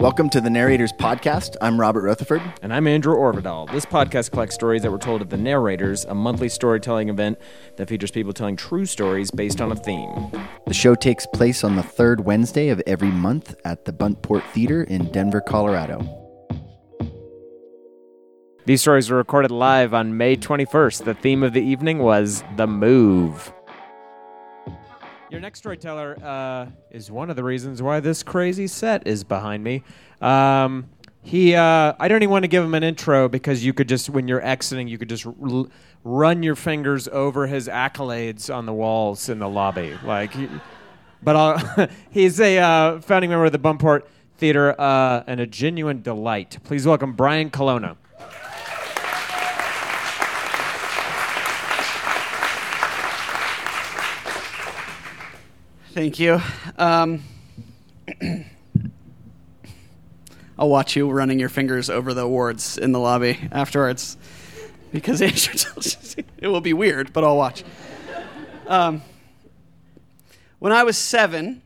Welcome to the Narrators Podcast. I'm Robert Rutherford. And I'm Andrew Orvedahl. This podcast collects stories that were told at the Narrators, a monthly storytelling event that features people telling true stories based on a theme. The show takes place on the third Wednesday of every month at the Buntport Theater in Denver, Colorado. These stories were recorded live on May 21st. The theme of the evening was The Move. Your next storyteller uh, is one of the reasons why this crazy set is behind me. Um, he, uh, I don't even want to give him an intro because you could just, when you're exiting, you could just r- run your fingers over his accolades on the walls in the lobby. Like, he, but he's a uh, founding member of the Buntport Theater uh, and a genuine delight. Please welcome Brian Colonna. Thank you. Um, I'll watch you running your fingers over the awards in the lobby afterwards because it will be weird, but I'll watch. Um, when I was seven,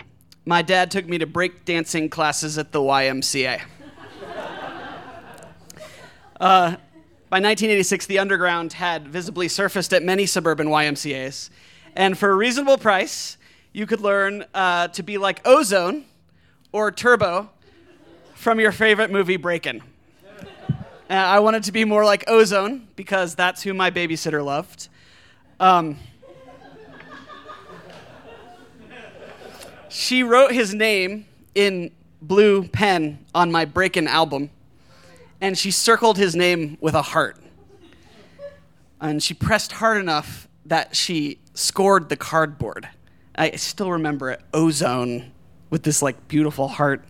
my dad took me to break dancing classes at the YMCA. Uh, by 1986, the underground had visibly surfaced at many suburban YMCAs, and for a reasonable price, you could learn uh, to be like Ozone or Turbo from your favorite movie, Breakin'. Uh, I wanted to be more like Ozone because that's who my babysitter loved. Um, she wrote his name in blue pen on my Breakin' album, and she circled his name with a heart. And she pressed hard enough that she scored the cardboard. I still remember it, ozone, with this like beautiful heart.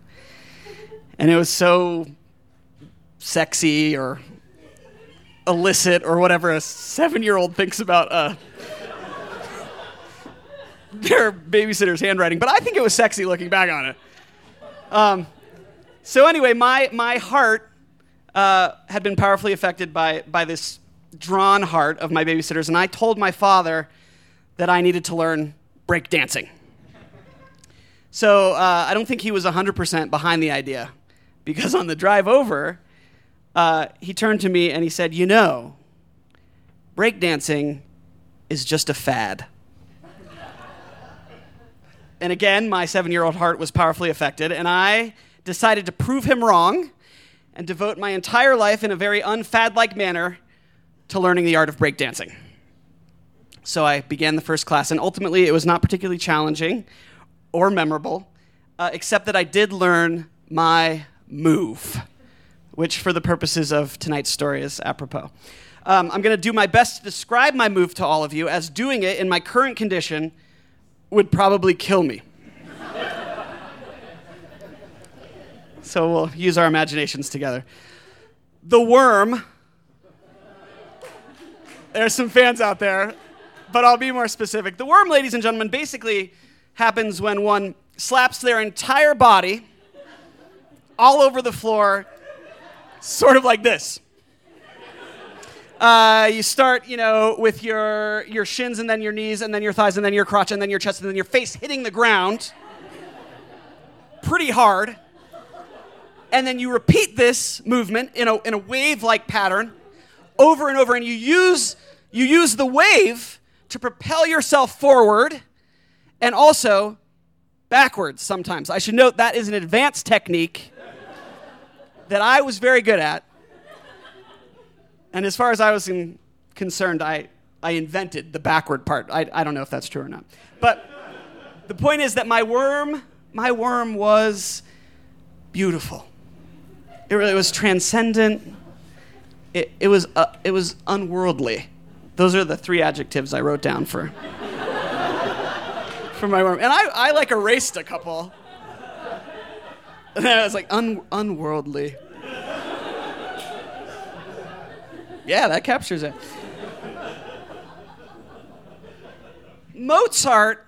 And it was so sexy or illicit or whatever a seven year old thinks about uh, their babysitter's handwriting. But I think it was sexy looking back on it. Um, so, anyway, my, my heart uh, had been powerfully affected by, by this drawn heart of my babysitters, and I told my father that I needed to learn breakdancing. So uh, I don't think he was 100% behind the idea because on the drive over, uh, he turned to me and he said, You know, breakdancing is just a fad. and again, my seven year old heart was powerfully affected, and I decided to prove him wrong and devote my entire life in a very unfad like manner to learning the art of breakdancing. So I began the first class, and ultimately it was not particularly challenging or memorable, uh, except that I did learn my move, which, for the purposes of tonight's story, is apropos. Um, I'm going to do my best to describe my move to all of you, as doing it in my current condition would probably kill me. so we'll use our imaginations together. The worm. There's some fans out there but I'll be more specific. The worm, ladies and gentlemen, basically happens when one slaps their entire body all over the floor, sort of like this. Uh, you start, you know, with your your shins and then your knees and then your thighs and then your crotch and then your chest and then your face hitting the ground pretty hard. And then you repeat this movement in a, in a wave-like pattern over and over and you use you use the wave to propel yourself forward and also backwards sometimes. I should note that is an advanced technique that I was very good at. And as far as I was in, concerned, I, I invented the backward part. I, I don't know if that's true or not. But the point is that my worm, my worm was beautiful. It really was transcendent. It, it, was, uh, it was unworldly. Those are the three adjectives I wrote down for for my worm. And I, I like erased a couple. And I was like, Un- unworldly. Yeah, that captures it. Mozart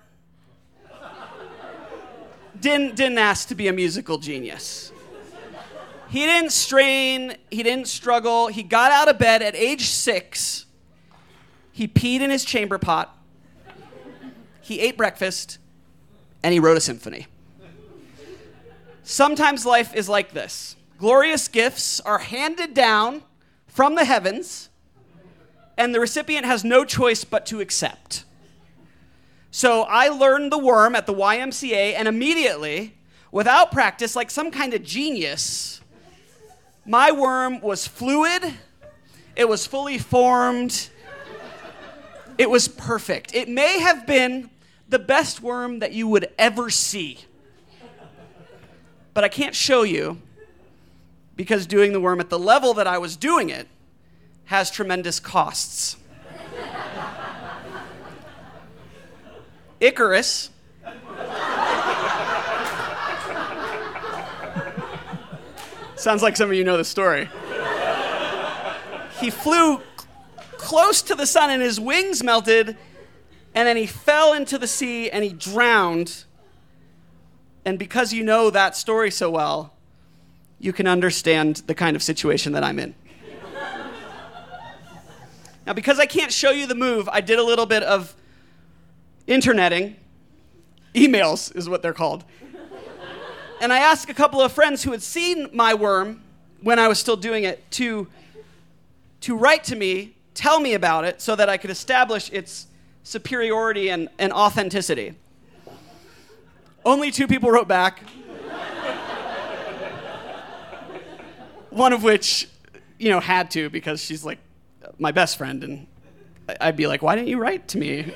didn't, didn't ask to be a musical genius. He didn't strain, he didn't struggle. He got out of bed at age six he peed in his chamber pot, he ate breakfast, and he wrote a symphony. Sometimes life is like this. Glorious gifts are handed down from the heavens, and the recipient has no choice but to accept. So I learned the worm at the YMCA, and immediately, without practice, like some kind of genius, my worm was fluid, it was fully formed, it was perfect. It may have been the best worm that you would ever see. But I can't show you because doing the worm at the level that I was doing it has tremendous costs. Icarus. Sounds like some of you know the story. He flew close to the sun and his wings melted, and then he fell into the sea and he drowned. And because you know that story so well, you can understand the kind of situation that I'm in. now, because I can't show you the move, I did a little bit of interneting. Emails is what they're called. And I asked a couple of friends who had seen my worm when I was still doing it to, to write to me, tell me about it, so that I could establish its superiority and, and authenticity. Only two people wrote back. One of which, you know, had to because she's like my best friend, and I'd be like, why didn't you write to me?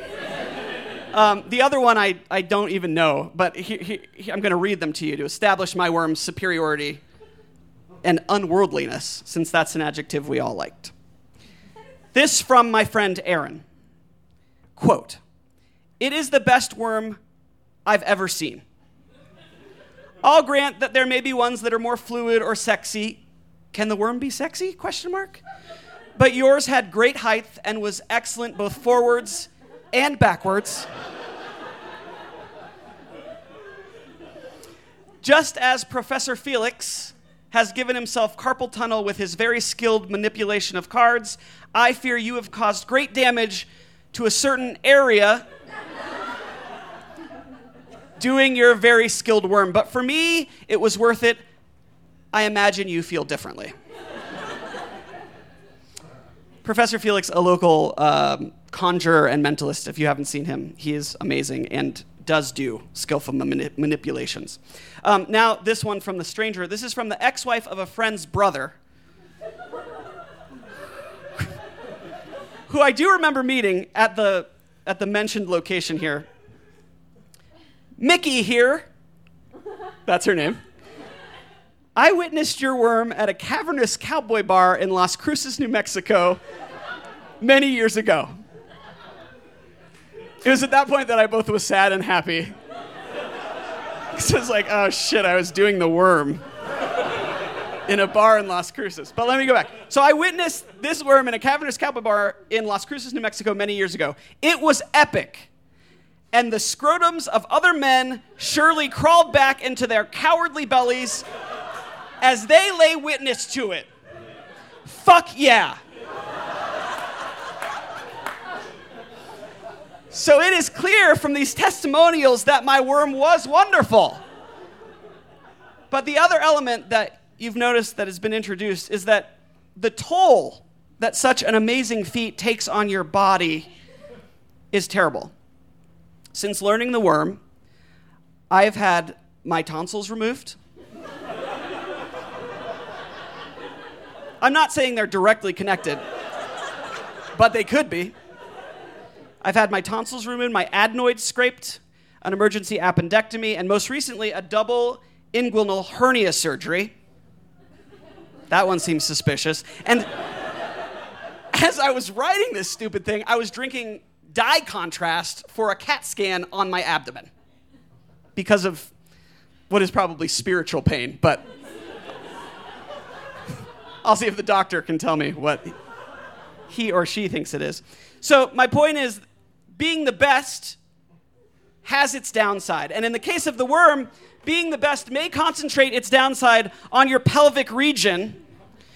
Um, the other one I, I don't even know, but he, he, he, I'm going to read them to you to establish my worm's superiority and unworldliness, since that's an adjective we all liked. This from my friend Aaron. Quote, It is the best worm I've ever seen. I'll grant that there may be ones that are more fluid or sexy. Can the worm be sexy? Question mark. But yours had great height and was excellent both forwards and backwards. Just as Professor Felix has given himself carpal tunnel with his very skilled manipulation of cards, I fear you have caused great damage to a certain area doing your very skilled worm. But for me, it was worth it. I imagine you feel differently. Professor Felix, a local um, conjurer and mentalist, if you haven't seen him, he is amazing and does do skillful mani- manipulations. Um, now, this one from the stranger. This is from the ex wife of a friend's brother, who I do remember meeting at the, at the mentioned location here. Mickey here. That's her name. I witnessed your worm at a cavernous cowboy bar in Las Cruces, New Mexico, many years ago. It was at that point that I both was sad and happy. Because I was like, oh shit, I was doing the worm in a bar in Las Cruces. But let me go back. So I witnessed this worm in a cavernous cowboy bar in Las Cruces, New Mexico, many years ago. It was epic. And the scrotums of other men surely crawled back into their cowardly bellies as they lay witness to it. Fuck yeah. So it is clear from these testimonials that my worm was wonderful. But the other element that you've noticed that has been introduced is that the toll that such an amazing feat takes on your body is terrible. Since learning the worm, I have had my tonsils removed. I'm not saying they're directly connected, but they could be. I've had my tonsils removed, my adenoids scraped, an emergency appendectomy, and most recently, a double inguinal hernia surgery. That one seems suspicious. And as I was writing this stupid thing, I was drinking dye contrast for a CAT scan on my abdomen because of what is probably spiritual pain, but I'll see if the doctor can tell me what he or she thinks it is. So, my point is being the best has its downside. And in the case of the worm, being the best may concentrate its downside on your pelvic region,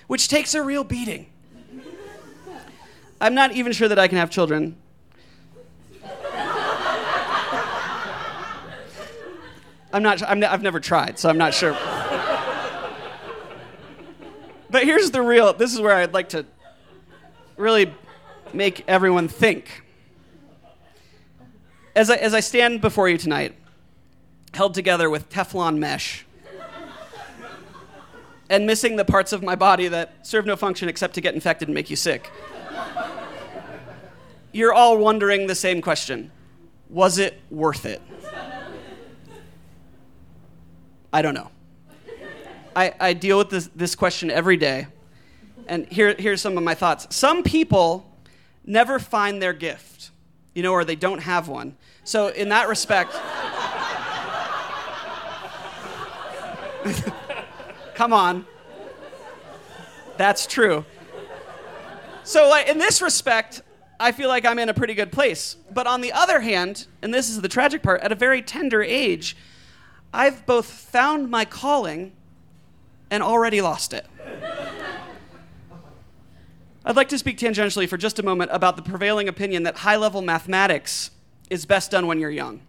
which takes a real beating. I'm not even sure that I can have children. I'm not. I'm, I've never tried, so I'm not sure. but here's the real. This is where I'd like to really make everyone think. As I, as I stand before you tonight, held together with Teflon mesh, and missing the parts of my body that serve no function except to get infected and make you sick, you're all wondering the same question Was it worth it? I don't know. I, I deal with this, this question every day. And here, here's some of my thoughts. Some people never find their gift, you know, or they don't have one. So, in that respect, come on. That's true. So, like, in this respect, I feel like I'm in a pretty good place. But on the other hand, and this is the tragic part, at a very tender age, I've both found my calling and already lost it. I'd like to speak tangentially for just a moment about the prevailing opinion that high level mathematics is best done when you're young.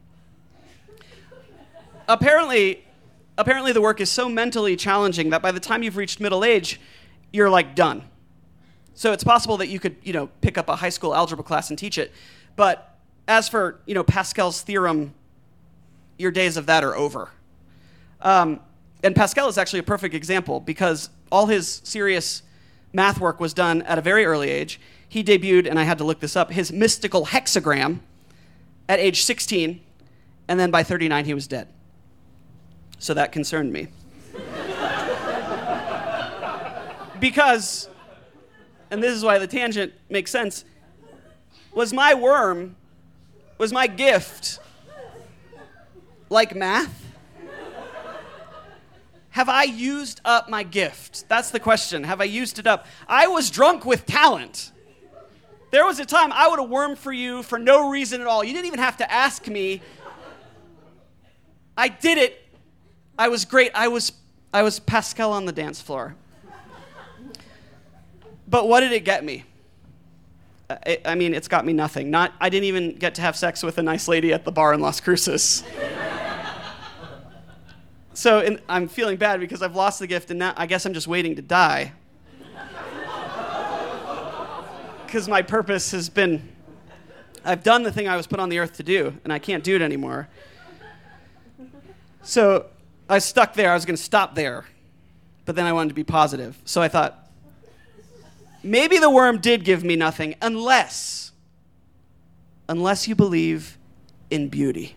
Apparently, apparently the work is so mentally challenging that by the time you've reached middle age, you're like done. So it's possible that you could, you know, pick up a high school algebra class and teach it. But as for, you know, Pascal's theorem, your days of that are over. Um, and Pascal is actually a perfect example because all his serious math work was done at a very early age. He debuted, and I had to look this up, his mystical hexagram at age 16, and then by 39 he was dead. So that concerned me. because, and this is why the tangent makes sense, was my worm, was my gift like math? Have I used up my gift? That's the question. Have I used it up? I was drunk with talent. There was a time I would have wormed for you for no reason at all. You didn't even have to ask me. I did it. I was great. I was I was Pascal on the dance floor. But what did it get me? Uh, I, I mean, it's got me nothing. Not I didn't even get to have sex with a nice lady at the bar in Las Cruces. So I'm feeling bad because I've lost the gift, and now I guess I'm just waiting to die. Because my purpose has been, I've done the thing I was put on the earth to do, and I can't do it anymore. So I stuck there. I was going to stop there, but then I wanted to be positive. So I thought, maybe the worm did give me nothing, unless, unless you believe in beauty.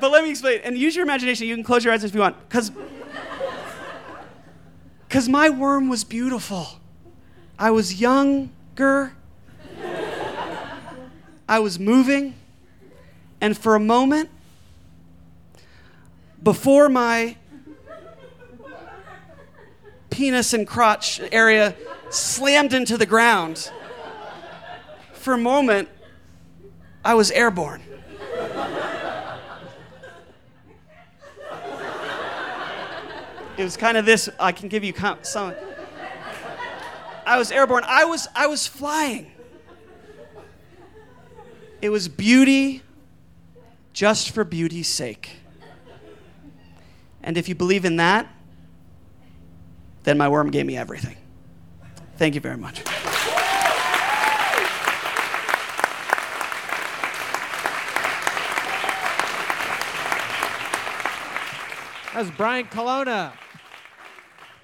But let me explain. And use your imagination. You can close your eyes if you want. Because because my worm was beautiful. I was younger. I was moving. And for a moment, before my penis and crotch area slammed into the ground, for a moment, I was airborne. it was kind of this. I can give you some. I was airborne. I was I was flying. It was beauty just for beauty's sake. And if you believe in that, then my worm gave me everything. Thank you very much. That was Brian Colonna.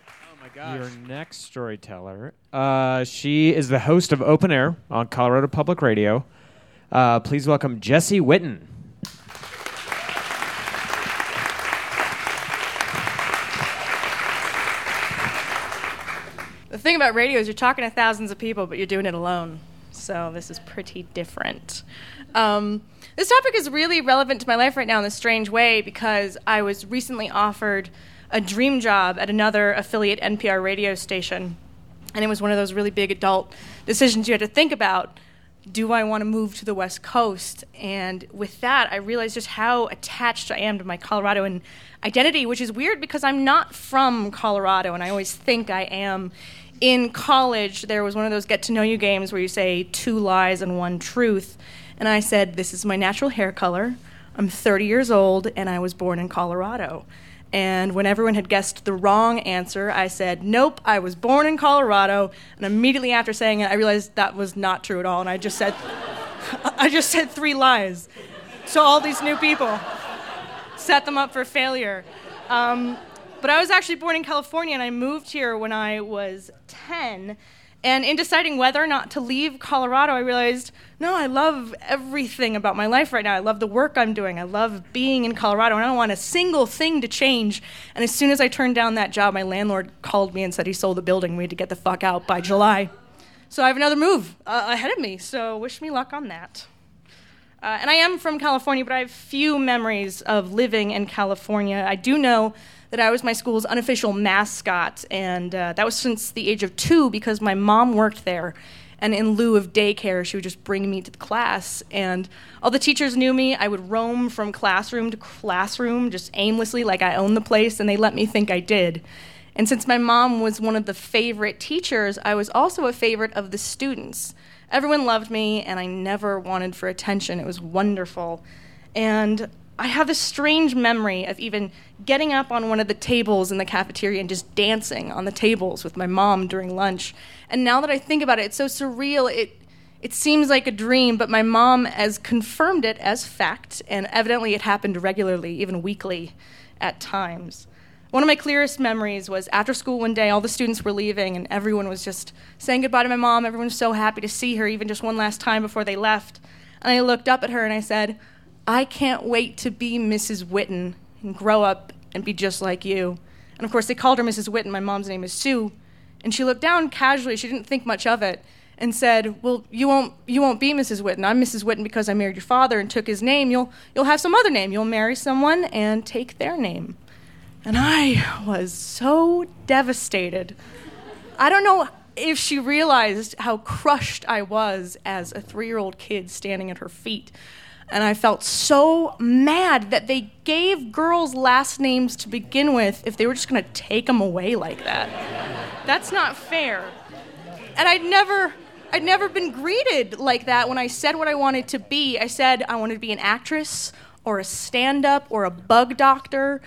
Oh my gosh. Your next storyteller. Uh, she is the host of Open Air on Colorado Public Radio. Uh, please welcome Jessi Whitten. The thing about radio is you're talking to thousands of people, but you're doing it alone. So this is pretty different. Um, this topic is really relevant to my life right now in a strange way because I was recently offered a dream job at another affiliate NPR radio station. And it was one of those really big adult decisions you had to think about. Do I want to move to the West Coast? And with that, I realized just how attached I am to my Coloradoan identity, which is weird because I'm not from Colorado, and I always think I am in college, there was one of those get to know you games where you say two lies and one truth. And I said, This is my natural hair color. I'm 30 years old, and I was born in Colorado. And when everyone had guessed the wrong answer, I said, Nope, I was born in Colorado. And immediately after saying it, I realized that was not true at all. And I just said, I just said three lies. So all these new people set them up for failure. Um, but I was actually born in California and I moved here when I was 10. And in deciding whether or not to leave Colorado, I realized no, I love everything about my life right now. I love the work I'm doing. I love being in Colorado, and I don't want a single thing to change. And as soon as I turned down that job, my landlord called me and said he sold the building. We had to get the fuck out by July. So I have another move uh, ahead of me, so wish me luck on that. Uh, and I am from California, but I have few memories of living in California. I do know that I was my school's unofficial mascot, and uh, that was since the age of two because my mom worked there. And in lieu of daycare, she would just bring me to the class. And all the teachers knew me. I would roam from classroom to classroom just aimlessly, like I owned the place, and they let me think I did. And since my mom was one of the favorite teachers, I was also a favorite of the students. Everyone loved me, and I never wanted for attention. It was wonderful. And I have this strange memory of even getting up on one of the tables in the cafeteria and just dancing on the tables with my mom during lunch. And now that I think about it, it's so surreal. It it seems like a dream, but my mom has confirmed it as fact, and evidently it happened regularly, even weekly at times. One of my clearest memories was after school one day, all the students were leaving, and everyone was just saying goodbye to my mom. Everyone was so happy to see her, even just one last time before they left. And I looked up at her and I said, I can't wait to be Mrs. Whitten and grow up and be just like you. And of course, they called her Mrs. Whitten. My mom's name is Sue. And she looked down casually, she didn't think much of it, and said, Well, you won't, you won't be Mrs. Whitten. I'm Mrs. Whitten because I married your father and took his name. You'll, you'll have some other name. You'll marry someone and take their name. And I was so devastated. I don't know if she realized how crushed I was as a three year old kid standing at her feet. And I felt so mad that they gave girls last names to begin with if they were just to take them away like that. That's not fair. And I'd never I'd never been greeted like that when I said what I wanted to be. I said I wanted to be an actress or a stand-up or a bug doctor.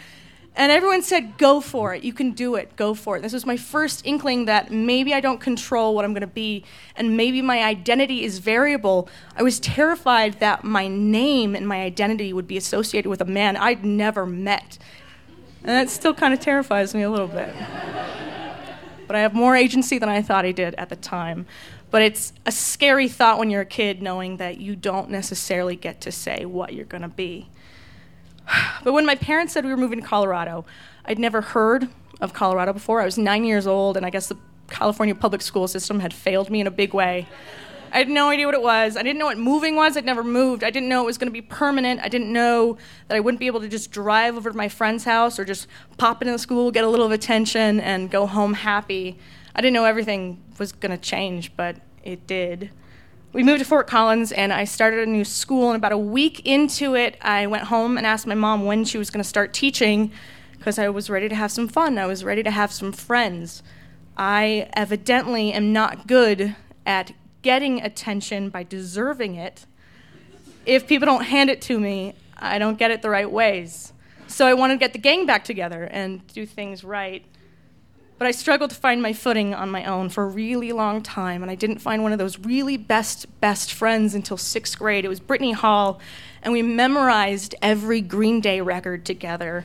And everyone said, go for it. You can do it. Go for it. This was my first inkling that maybe I don't control what I'm going to be, and maybe my identity is variable. I was terrified that my name and my identity would be associated with a man I'd never met. And that still kind of terrifies me a little bit. but I have more agency than I thought I did at the time. But it's a scary thought when you're a kid knowing that you don't necessarily get to say what you're going to be. But when my parents said we were moving to Colorado, I'd never heard of Colorado before. I was nine years old, and I guess the California public school system had failed me in a big way. I had no idea what it was. I didn't know what moving was. I'd never moved. I didn't know it was going to be permanent. I didn't know that I wouldn't be able to just drive over to my friend's house or just pop into the school, get a little of attention, and go home happy. I didn't know everything was going to change, but it did we moved to Fort Collins and I started a new school. And about a week into it, I went home and asked my mom when she was going to start teaching because I was ready to have some fun. I was ready to have some friends. I evidently am not good at getting attention by deserving it. If people don't hand it to me, I don't get it the right ways. So I wanted to get the gang back together and do things right. But I struggled to find my footing on my own for a really long time, and I didn't find one of those really best, best friends until sixth grade. It was Brittany Hall, and we memorized every Green Day record together.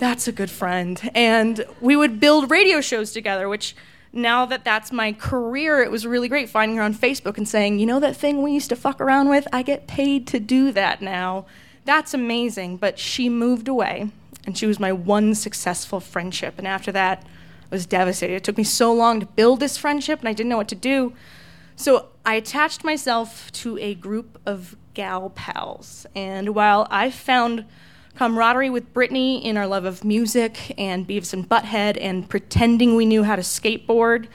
That's a good friend. And we would build radio shows together, which now that that's my career, it was really great finding her on Facebook and saying, you know that thing we used to fuck around with? I get paid to do that now. That's amazing. But she moved away, and she was my one successful friendship. And after that, was devastated. It took me so long to build this friendship, and I didn't know what to do. So I attached myself to a group of gal pals. And while I found camaraderie with Brittany in our love of music and Beavis and Butthead and pretending we knew how to skateboard,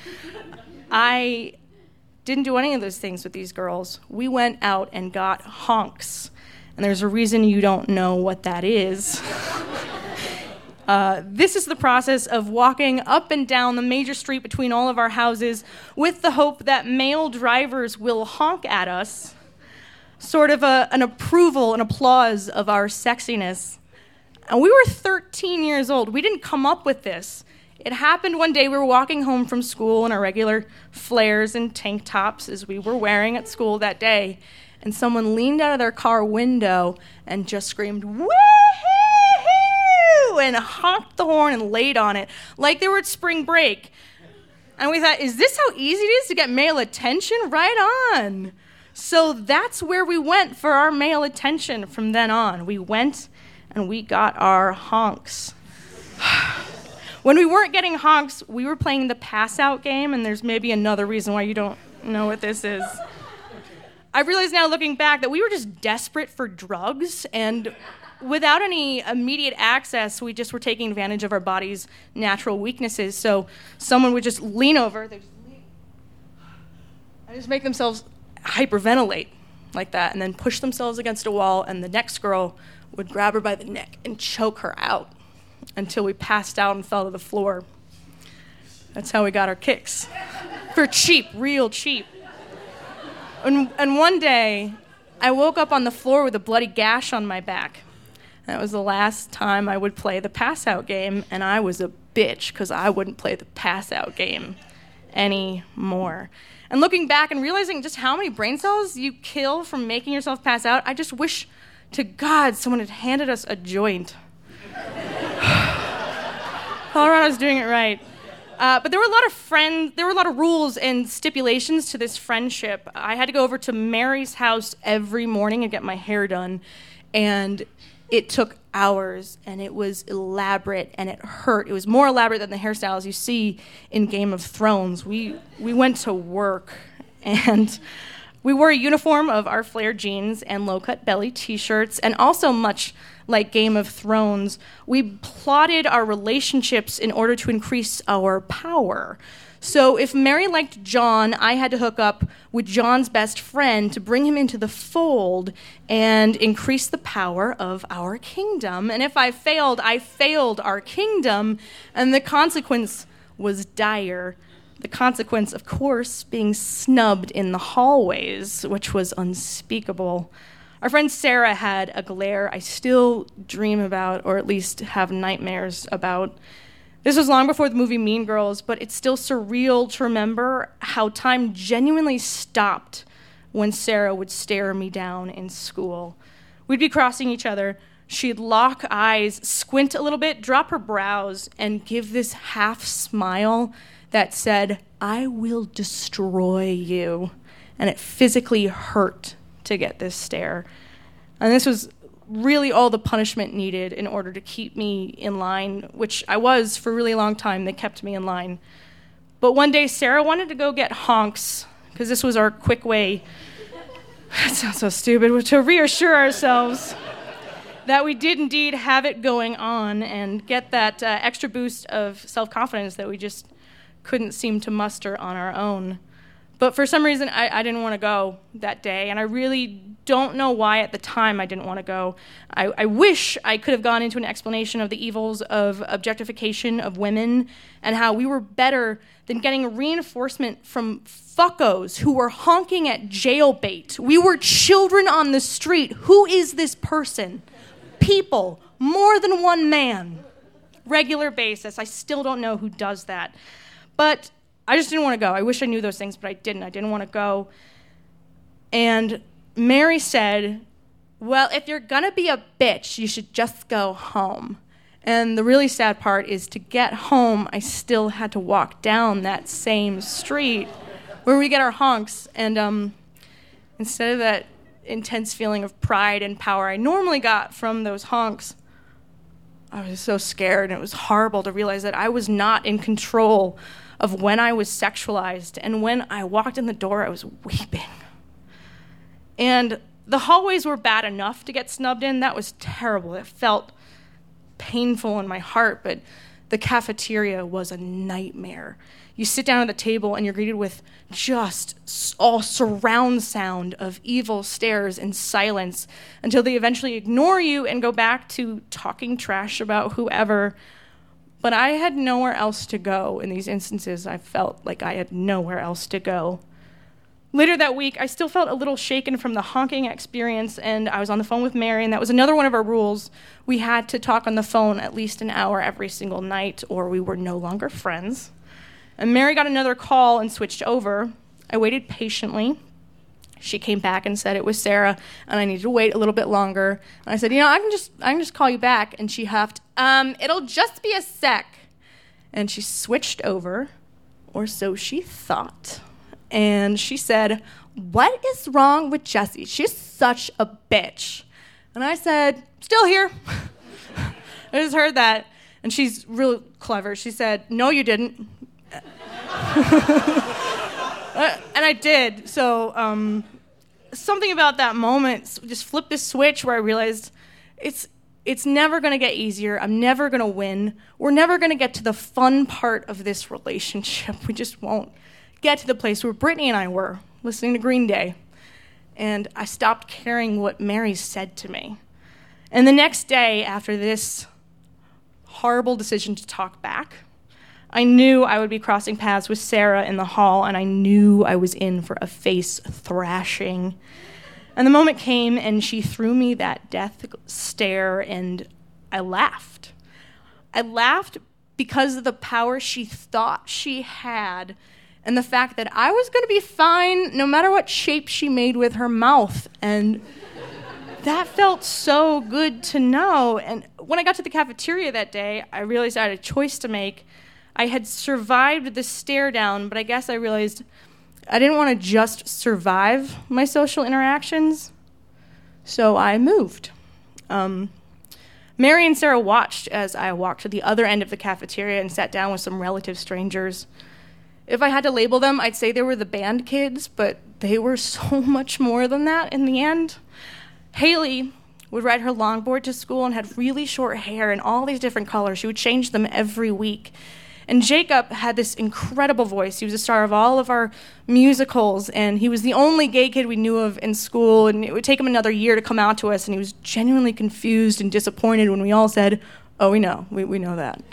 I didn't do any of those things with these girls. We went out and got honks. And there's a reason you don't know what that is. Uh, this is the process of walking up and down the major street between all of our houses with the hope that male drivers will honk at us, sort of a, an approval, an applause of our sexiness. And we were 13 years old. We didn't come up with this. It happened one day we were walking home from school in our regular flares and tank tops as we were wearing at school that day, and someone leaned out of their car window and just screamed, Woohoo! And honked the horn and laid on it like they were at spring break. And we thought, is this how easy it is to get male attention? Right on. So that's where we went for our male attention from then on. We went and we got our honks. when we weren't getting honks, we were playing the pass out game, and there's maybe another reason why you don't know what this is. I realize now, looking back, that we were just desperate for drugs, and without any immediate access, we just were taking advantage of our body's natural weaknesses. So someone would just lean over, they just lean, and just make themselves hyperventilate like that, and then push themselves against a wall, and the next girl would grab her by the neck and choke her out until we passed out and fell to the floor. That's how we got our kicks. For cheap, real cheap. And, and one day, I woke up on the floor with a bloody gash on my back. That was the last time I would play the pass out game, and I was a bitch because I wouldn't play the pass out game anymore. And looking back and realizing just how many brain cells you kill from making yourself pass out, I just wish to God someone had handed us a joint. Colorado's doing it right. Uh, but there were a lot of friends, there were a lot of rules and stipulations to this friendship. I had to go over to Mary's house every morning and get my hair done. And it took hours and it was elaborate and it hurt. It was more elaborate than the hairstyles you see in Game of Thrones. We, we went to work and we wore a uniform of our flare jeans and low cut belly t shirts, and also much like Game of Thrones, we plotted our relationships in order to increase our power. So if Mary liked John, I had to hook up with John's best friend to bring him into the fold and increase the power of our kingdom. And if I failed, I failed our kingdom, and the consequence was dire. The consequence, of course, being snubbed in the hallways, which was unspeakable. Our friend Sarah had a glare I still dream about, or at least have nightmares about. This was long before the movie Mean Girls, but it's still surreal to remember how time genuinely stopped when Sarah would stare me down in school. We'd be crossing each other. She'd lock eyes, squint a little bit, drop her brows, and give this half smile that said, I will destroy you. And it physically hurt to get this stare. And this was really all the punishment needed in order to keep me in line, which I was for a really long time. They kept me in line. But one day, Sarah wanted to go get honks, because this was our quick way, it sounds so stupid, to reassure ourselves that we did indeed have it going on and get that uh, extra boost of self confidence that we just couldn't seem to muster on our own. But for some reason, I, I didn't want to go that day, and I really don't know why at the time I didn't want to go. I, I, wish I could have gone into an explanation of the evils of objectification of women and how we were better than getting reinforcement from fuckos who were honking at jailbait. We were children on the street. Who is this person? People, more than one man. Regular basis. I still don't know who does that. But I just didn't want to go. I wish I knew those things, but I didn't. I didn't want to go. And Mary said, Well, if you're going to be a bitch, you should just go home. And the really sad part is to get home, I still had to walk down that same street where we get our honks. And um, instead of that intense feeling of pride and power I normally got from those honks, I was so scared. And it was horrible to realize that I was not in control of when I was sexualized. And when I walked in the door, I was weeping. And the hallways were bad enough to get snubbed in. That was terrible. It felt painful in my heart, but the cafeteria was a nightmare. You sit down at the table and you're greeted with just all surround sound of evil stares and silence until they eventually ignore you and go back to talking trash about whoever But I had nowhere else to go in these instances. I felt like I had nowhere else to go. Later that week, I still felt a little shaken from the honking experience, and I was on the phone with Mary, and that was another one of our rules. We had to talk on the phone at least an hour every single night, or we were no longer friends. And Mary got another call and switched over. I waited patiently. She came back and said it was Sarah, and I needed to wait a little bit longer. And I said, you know, I can just I can just call you back. And she huffed, um, it'll just be a sec. And she switched over, or so she thought. And she said, What is wrong with Jessi? She's such a bitch. And I said, Still here. I just heard that. And she's really clever. She said, No, you didn't. Uh, and I did. So um, something about that moment just flipped the switch where I realized it's it's never going to get easier. I'm never going to win. We're never going to get to the fun part of this relationship. We just won't get to the place where Brittany and I were listening to Green Day. And I stopped caring what Mary said to me. And the next day, after this horrible decision to talk back, I knew I would be crossing paths with Sarah in the hall, and I knew I was in for a face thrashing. And the moment came, and she threw me that death stare, and I laughed. I laughed because of the power she thought she had, and the fact that I was going to be fine no matter what shape she made with her mouth. And that felt so good to know. And when I got to the cafeteria that day, I realized I had a choice to make I had survived the stare down, but I guess I realized I didn't want to just survive my social interactions, so I moved. Um, Mary and Sarah watched as I walked to the other end of the cafeteria and sat down with some relative strangers. If I had to label them, I'd say they were the band kids, but they were so much more than that in the end. Haley would ride her longboard to school and had really short hair in all these different colors. She would change them every week. And Jacob had this incredible voice. He was a star of all of our musicals, and he was the only gay kid we knew of in school. And it would take him another year to come out to us, and he was genuinely confused and disappointed when we all said, Oh, we know, we, we know that.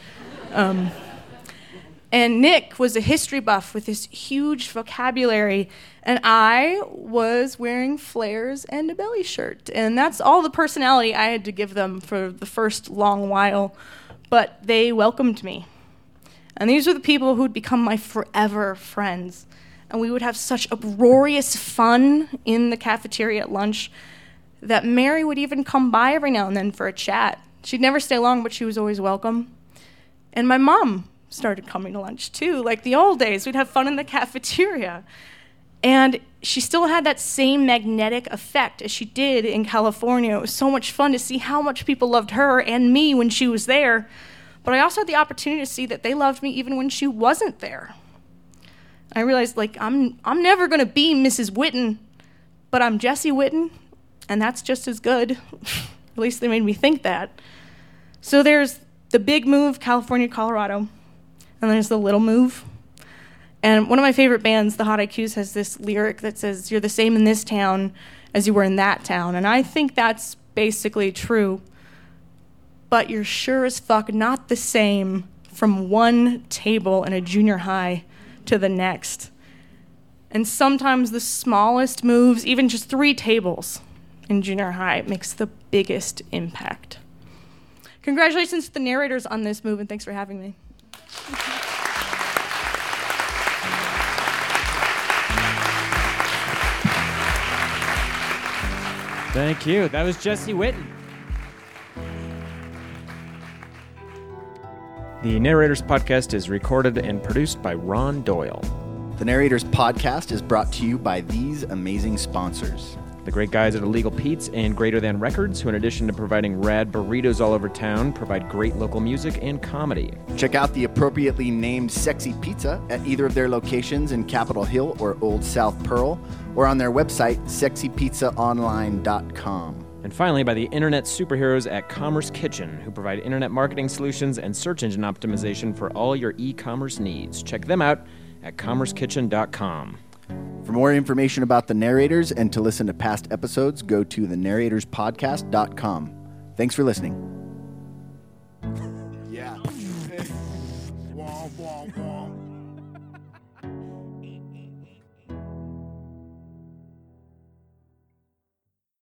Um, and Nick was a history buff with this huge vocabulary, and I was wearing flares and a belly shirt. And that's all the personality I had to give them for the first long while. But they welcomed me and these were the people who would become my forever friends. And we would have such uproarious fun in the cafeteria at lunch that Mary would even come by every now and then for a chat. She'd never stay long, but she was always welcome. And my mom started coming to lunch too, like the old days. We'd have fun in the cafeteria. And she still had that same magnetic effect as she did in California. It was so much fun to see how much people loved her and me when she was there. But I also had the opportunity to see that they loved me even when she wasn't there. I realized like I'm I'm never gonna be Mrs. Whitten, but I'm Jessi Whitten, and that's just as good. At least they made me think that. So there's the big move, California, Colorado, and there's the little move. And one of my favorite bands, the Hot IQs, has this lyric that says, You're the same in this town as you were in that town. And I think that's basically true but you're sure as fuck not the same from one table in a junior high to the next. And sometimes the smallest moves, even just three tables in junior high, makes the biggest impact. Congratulations to the narrators on this move, and thanks for having me. Thank you. That was Jessi Whitten. The Narrators Podcast is recorded and produced by Ron Doyle. The Narrators Podcast is brought to you by these amazing sponsors. The great guys at Illegal Pete's and Greater Than Records, who, in addition to providing rad burritos all over town, provide great local music and comedy. Check out the appropriately named Sexy Pizza at either of their locations in Capitol Hill or Old South Pearl, or on their website, sexypizzaonline.com. And finally, by the internet superheroes at Commerce Kitchen, who provide internet marketing solutions and search engine optimization for all your e commerce needs. Check them out at commercekitchen.com. For more information about the narrators and to listen to past episodes, go to thenarratorspodcast.com. Thanks for listening.